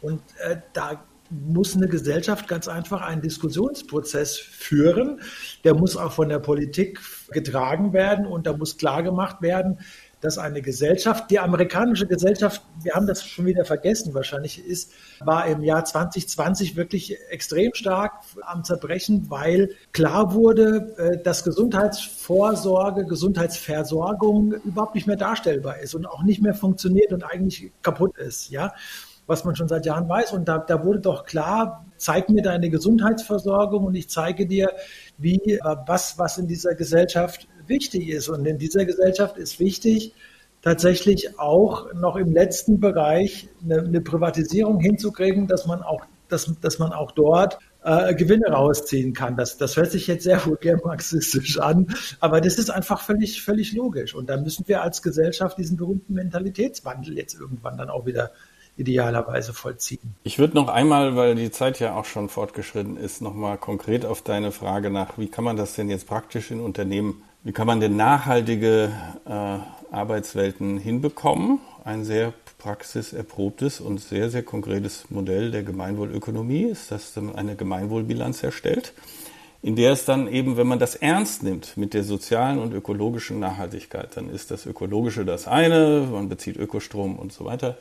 Und äh, da muss eine Gesellschaft ganz einfach einen Diskussionsprozess führen. Der muss auch von der Politik getragen werden und da muss klar gemacht werden, dass eine Gesellschaft, die amerikanische Gesellschaft, wir haben das schon wieder vergessen wahrscheinlich, ist, war im Jahr 2020 wirklich extrem stark am Zerbrechen, weil klar wurde, äh, dass Gesundheitsvorsorge, Gesundheitsversorgung überhaupt nicht mehr darstellbar ist und auch nicht mehr funktioniert und eigentlich kaputt ist, ja was man schon seit Jahren weiß. Und da, da wurde doch klar, zeig mir deine Gesundheitsversorgung und ich zeige dir, wie, äh, was, was in dieser Gesellschaft wichtig ist. Und in dieser Gesellschaft ist wichtig, tatsächlich auch noch im letzten Bereich eine, eine Privatisierung hinzukriegen, dass man auch, dass, dass man auch dort äh, Gewinne rausziehen kann. Das, das hört sich jetzt sehr vulgär marxistisch an, aber das ist einfach völlig, völlig logisch. Und da müssen wir als Gesellschaft diesen berühmten Mentalitätswandel jetzt irgendwann dann auch wieder idealerweise vollziehen. Ich würde noch einmal, weil die Zeit ja auch schon fortgeschritten ist, nochmal konkret auf deine Frage nach, wie kann man das denn jetzt praktisch in Unternehmen, wie kann man denn nachhaltige äh, Arbeitswelten hinbekommen? ein sehr praxiserprobtes und sehr, sehr konkretes Modell der Gemeinwohlökonomie ist, das dann eine Gemeinwohlbilanz erstellt, in der es dann eben, wenn man das ernst nimmt mit der sozialen und ökologischen Nachhaltigkeit, dann ist das Ökologische das eine, man bezieht Ökostrom und so weiter.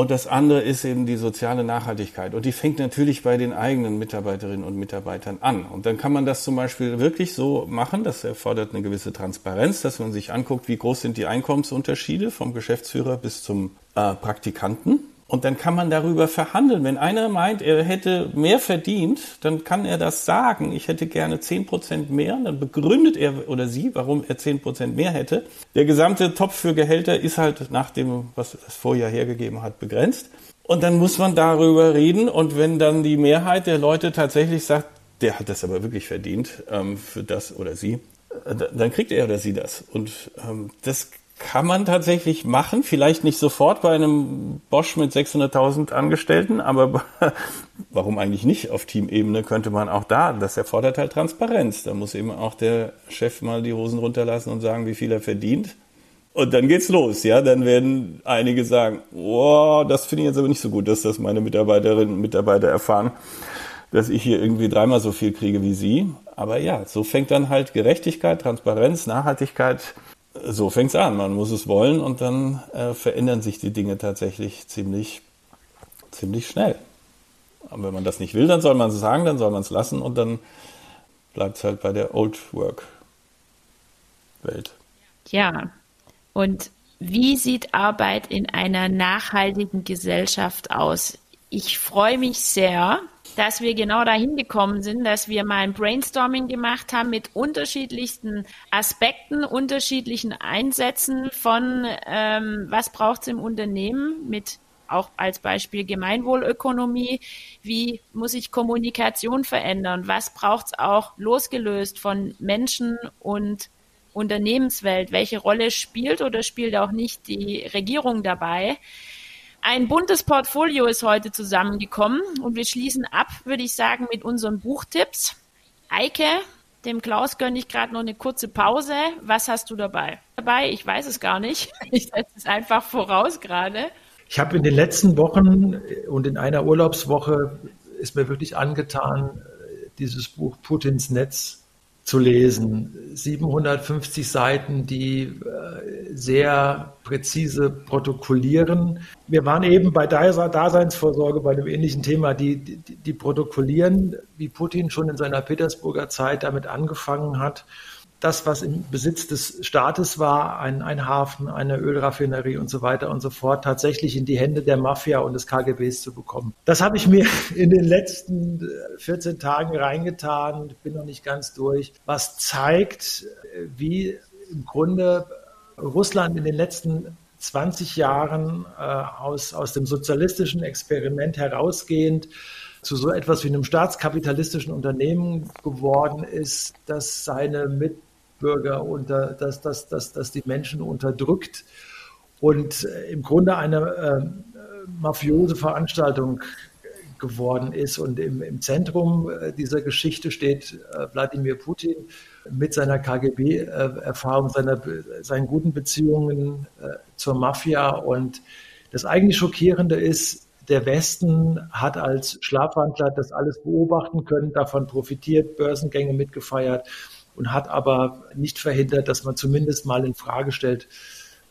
Und das andere ist eben die soziale Nachhaltigkeit. Und die fängt natürlich bei den eigenen Mitarbeiterinnen und Mitarbeitern an. Und dann kann man das zum Beispiel wirklich so machen. Das erfordert eine gewisse Transparenz, dass man sich anguckt, wie groß sind die Einkommensunterschiede vom Geschäftsführer bis zum äh, Praktikanten. Und dann kann man darüber verhandeln. Wenn einer meint, er hätte mehr verdient, dann kann er das sagen. Ich hätte gerne zehn Prozent mehr. Dann begründet er oder sie, warum er zehn Prozent mehr hätte. Der gesamte Topf für Gehälter ist halt nach dem, was das Vorjahr hergegeben hat, begrenzt. Und dann muss man darüber reden. Und wenn dann die Mehrheit der Leute tatsächlich sagt, der hat das aber wirklich verdient ähm, für das oder sie, äh, dann kriegt er oder sie das. Und ähm, das kann man tatsächlich machen, vielleicht nicht sofort bei einem Bosch mit 600.000 Angestellten, aber warum eigentlich nicht auf Teamebene könnte man auch da, das erfordert halt Transparenz. Da muss eben auch der Chef mal die Hosen runterlassen und sagen, wie viel er verdient. Und dann geht's los, ja. Dann werden einige sagen, oh, das finde ich jetzt aber nicht so gut, dass das meine Mitarbeiterinnen und Mitarbeiter erfahren, dass ich hier irgendwie dreimal so viel kriege wie sie. Aber ja, so fängt dann halt Gerechtigkeit, Transparenz, Nachhaltigkeit so fängt's an. Man muss es wollen und dann äh, verändern sich die Dinge tatsächlich ziemlich, ziemlich schnell. Aber wenn man das nicht will, dann soll man es sagen, dann soll man es lassen und dann bleibt es halt bei der Old Work Welt. Ja, und wie sieht Arbeit in einer nachhaltigen Gesellschaft aus? Ich freue mich sehr, dass wir genau dahin gekommen sind, dass wir mal ein Brainstorming gemacht haben mit unterschiedlichsten Aspekten, unterschiedlichen Einsätzen von ähm, was braucht es im Unternehmen mit auch als Beispiel Gemeinwohlökonomie, wie muss sich Kommunikation verändern, was braucht es auch losgelöst von Menschen und Unternehmenswelt, welche Rolle spielt oder spielt auch nicht die Regierung dabei. Ein buntes Portfolio ist heute zusammengekommen und wir schließen ab, würde ich sagen, mit unseren Buchtipps. Eike, dem Klaus gönne ich gerade noch eine kurze Pause. Was hast du dabei? Dabei, ich weiß es gar nicht. Ich setze es einfach voraus gerade. Ich habe in den letzten Wochen und in einer Urlaubswoche ist mir wirklich angetan, dieses Buch Putins Netz zu lesen. 750 Seiten, die äh, sehr präzise protokollieren. Wir waren eben bei Daseinsvorsorge bei einem ähnlichen Thema, die, die, die protokollieren, wie Putin schon in seiner Petersburger Zeit damit angefangen hat das, was im Besitz des Staates war, ein, ein Hafen, eine Ölraffinerie und so weiter und so fort, tatsächlich in die Hände der Mafia und des KGBs zu bekommen. Das habe ich mir in den letzten 14 Tagen reingetan, bin noch nicht ganz durch, was zeigt, wie im Grunde Russland in den letzten 20 Jahren äh, aus, aus dem sozialistischen Experiment herausgehend zu so etwas wie einem staatskapitalistischen Unternehmen geworden ist, das seine mit Bürger unter, dass, dass, dass, dass die Menschen unterdrückt und äh, im Grunde eine äh, mafiose Veranstaltung geworden ist. Und im, im Zentrum äh, dieser Geschichte steht äh, Wladimir Putin mit seiner KGB-Erfahrung, seiner, seinen guten Beziehungen äh, zur Mafia. Und das eigentlich Schockierende ist, der Westen hat als Schlafwandler das alles beobachten können, davon profitiert, Börsengänge mitgefeiert und hat aber nicht verhindert, dass man zumindest mal in Frage stellt,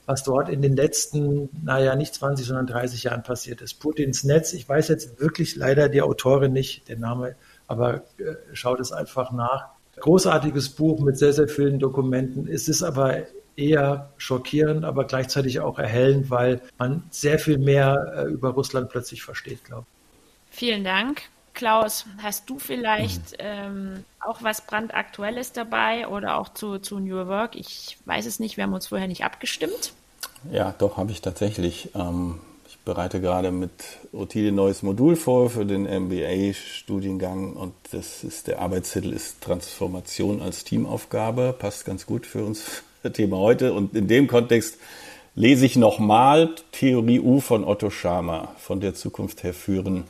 was dort in den letzten, naja, nicht 20, sondern 30 Jahren passiert ist. Putins Netz, ich weiß jetzt wirklich leider die Autorin nicht, der Name, aber äh, schaut es einfach nach. Großartiges Buch mit sehr, sehr vielen Dokumenten. Es ist aber eher schockierend, aber gleichzeitig auch erhellend, weil man sehr viel mehr äh, über Russland plötzlich versteht, glaube ich. Vielen Dank. Klaus, hast du vielleicht mhm. ähm, auch was brandaktuelles dabei oder auch zu, zu New Work? Ich weiß es nicht, wir haben uns vorher nicht abgestimmt. Ja, doch, habe ich tatsächlich. Ähm, ich bereite gerade mit Ottilie ein neues Modul vor für den MBA-Studiengang und das ist der Arbeitstitel ist Transformation als Teamaufgabe. Passt ganz gut für uns Thema heute. Und in dem Kontext lese ich nochmal Theorie U von Otto Schama, von der Zukunft her führen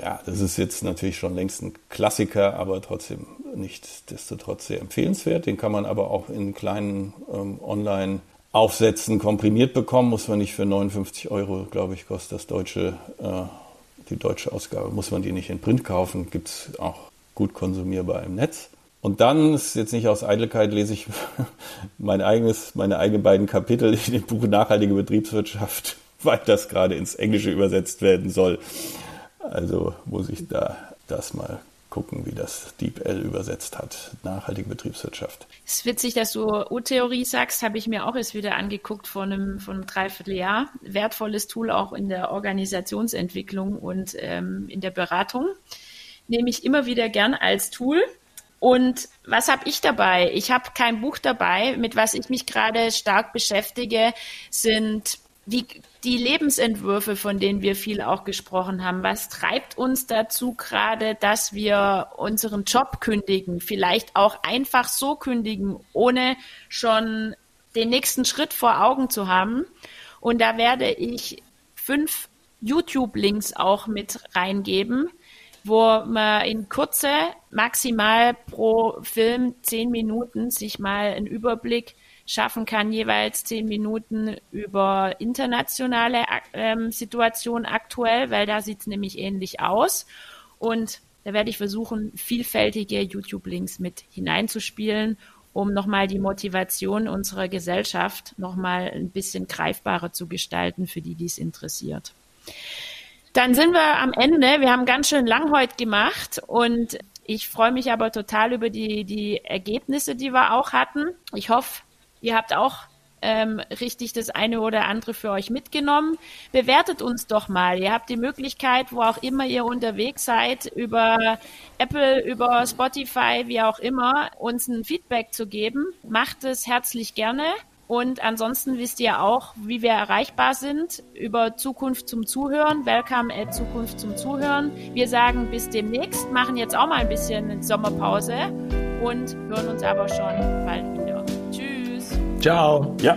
ja, das ist jetzt natürlich schon längst ein Klassiker, aber trotzdem nicht desto trotz sehr empfehlenswert. Den kann man aber auch in kleinen ähm, online Aufsätzen komprimiert bekommen. Muss man nicht für 59 Euro, glaube ich, kostet das deutsche, äh, die deutsche Ausgabe. Muss man die nicht in Print kaufen. Gibt es auch gut konsumierbar im Netz. Und dann ist jetzt nicht aus Eitelkeit, lese ich mein eigenes, meine eigenen beiden Kapitel in dem Buch Nachhaltige Betriebswirtschaft, weil das gerade ins Englische übersetzt werden soll. Also muss ich da das mal gucken, wie das DeepL übersetzt hat. Nachhaltige Betriebswirtschaft. Es ist witzig, dass du U-Theorie sagst, habe ich mir auch erst wieder angeguckt vor einem, vor einem Dreivierteljahr. Wertvolles Tool auch in der Organisationsentwicklung und ähm, in der Beratung. Nehme ich immer wieder gern als Tool. Und was habe ich dabei? Ich habe kein Buch dabei. Mit was ich mich gerade stark beschäftige, sind die, die Lebensentwürfe, von denen wir viel auch gesprochen haben. Was treibt uns dazu gerade, dass wir unseren Job kündigen? Vielleicht auch einfach so kündigen, ohne schon den nächsten Schritt vor Augen zu haben. Und da werde ich fünf YouTube-Links auch mit reingeben, wo man in Kurze, maximal pro Film zehn Minuten sich mal einen Überblick schaffen kann, jeweils zehn Minuten über internationale ähm, Situationen aktuell, weil da sieht es nämlich ähnlich aus. Und da werde ich versuchen, vielfältige YouTube-Links mit hineinzuspielen, um nochmal die Motivation unserer Gesellschaft nochmal ein bisschen greifbarer zu gestalten für die, die es interessiert. Dann sind wir am Ende. Wir haben ganz schön lang heute gemacht und ich freue mich aber total über die, die Ergebnisse, die wir auch hatten. Ich hoffe, ihr habt auch ähm, richtig das eine oder andere für euch mitgenommen. Bewertet uns doch mal. Ihr habt die Möglichkeit, wo auch immer ihr unterwegs seid, über Apple, über Spotify, wie auch immer, uns ein Feedback zu geben. Macht es herzlich gerne. Und ansonsten wisst ihr auch, wie wir erreichbar sind über Zukunft zum Zuhören. Welcome at Zukunft zum Zuhören. Wir sagen bis demnächst, machen jetzt auch mal ein bisschen Sommerpause und hören uns aber schon bald wieder. Ciao. Ja,